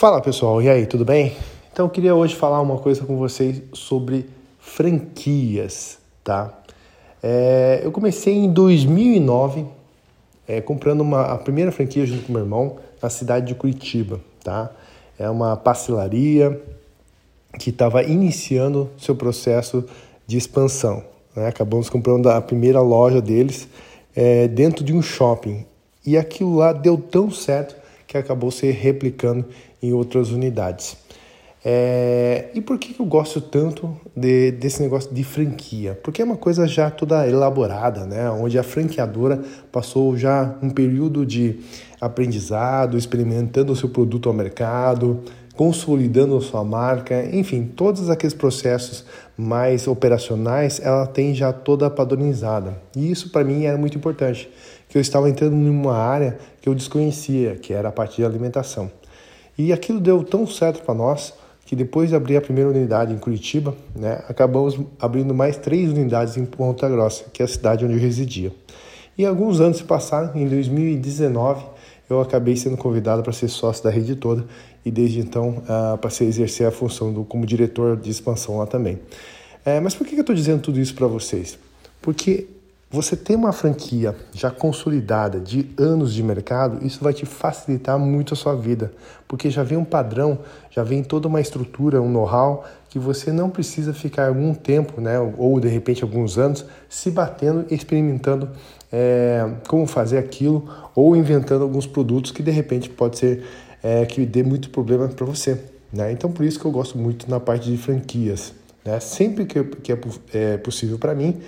Fala pessoal, e aí, tudo bem? Então eu queria hoje falar uma coisa com vocês sobre franquias, tá? É, eu comecei em 2009 é, comprando uma, a primeira franquia junto com meu irmão na cidade de Curitiba, tá? É uma pastelaria que estava iniciando seu processo de expansão. Né? Acabamos comprando a primeira loja deles é, dentro de um shopping e aquilo lá deu tão certo que acabou se replicando em outras unidades. É, e por que eu gosto tanto de, desse negócio de franquia? Porque é uma coisa já toda elaborada, né? onde a franqueadora passou já um período de aprendizado, experimentando o seu produto ao mercado, consolidando a sua marca, enfim, todos aqueles processos mais operacionais, ela tem já toda padronizada. E isso para mim era muito importante, que eu estava entrando numa área que eu desconhecia, que era a parte de alimentação. E aquilo deu tão certo para nós que depois de abrir a primeira unidade em Curitiba, né, acabamos abrindo mais três unidades em Ponta Grossa, que é a cidade onde eu residia. E alguns anos se passaram, em 2019 eu acabei sendo convidado para ser sócio da rede toda e desde então uh, passei a exercer a função do, como diretor de expansão lá também. É, mas por que eu estou dizendo tudo isso para vocês? Porque você ter uma franquia já consolidada de anos de mercado, isso vai te facilitar muito a sua vida, porque já vem um padrão, já vem toda uma estrutura, um know-how que você não precisa ficar algum tempo, né, ou de repente alguns anos, se batendo, experimentando é, como fazer aquilo, ou inventando alguns produtos que de repente pode ser é, que dê muito problema para você. Né? Então por isso que eu gosto muito na parte de franquias. Né? Sempre que, que é, é possível para mim,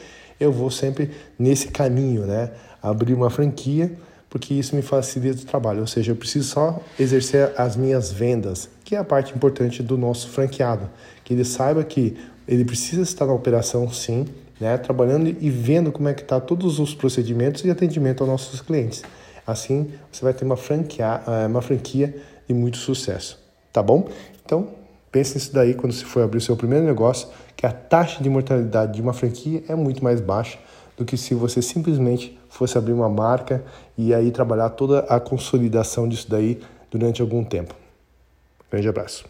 eu vou sempre nesse caminho, né? Abrir uma franquia, porque isso me facilita o trabalho. Ou seja, eu preciso só exercer as minhas vendas, que é a parte importante do nosso franqueado. Que ele saiba que ele precisa estar na operação, sim, né? Trabalhando e vendo como é que está todos os procedimentos e atendimento aos nossos clientes. Assim, você vai ter uma franquia, eh, uma franquia de muito sucesso. Tá bom? Então, Pense nisso daí quando você for abrir o seu primeiro negócio, que a taxa de mortalidade de uma franquia é muito mais baixa do que se você simplesmente fosse abrir uma marca e aí trabalhar toda a consolidação disso daí durante algum tempo. Grande abraço.